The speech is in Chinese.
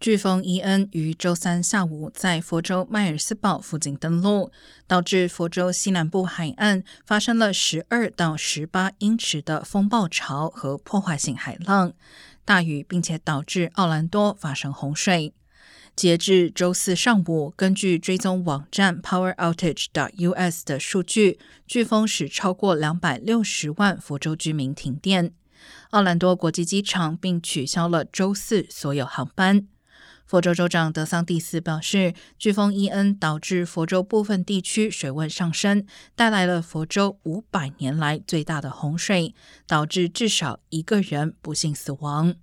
飓风伊恩于周三下午在佛州迈尔斯堡附近登陆，导致佛州西南部海岸发生了十二到十八英尺的风暴潮和破坏性海浪、大雨，并且导致奥兰多发生洪水。截至周四上午，根据追踪网站 PowerOutage.US 的数据，飓风使超过两百六十万佛州居民停电。奥兰多国际机场并取消了周四所有航班。佛州州长德桑蒂斯表示，飓风伊恩导致佛州部分地区水位上升，带来了佛州五百年来最大的洪水，导致至少一个人不幸死亡。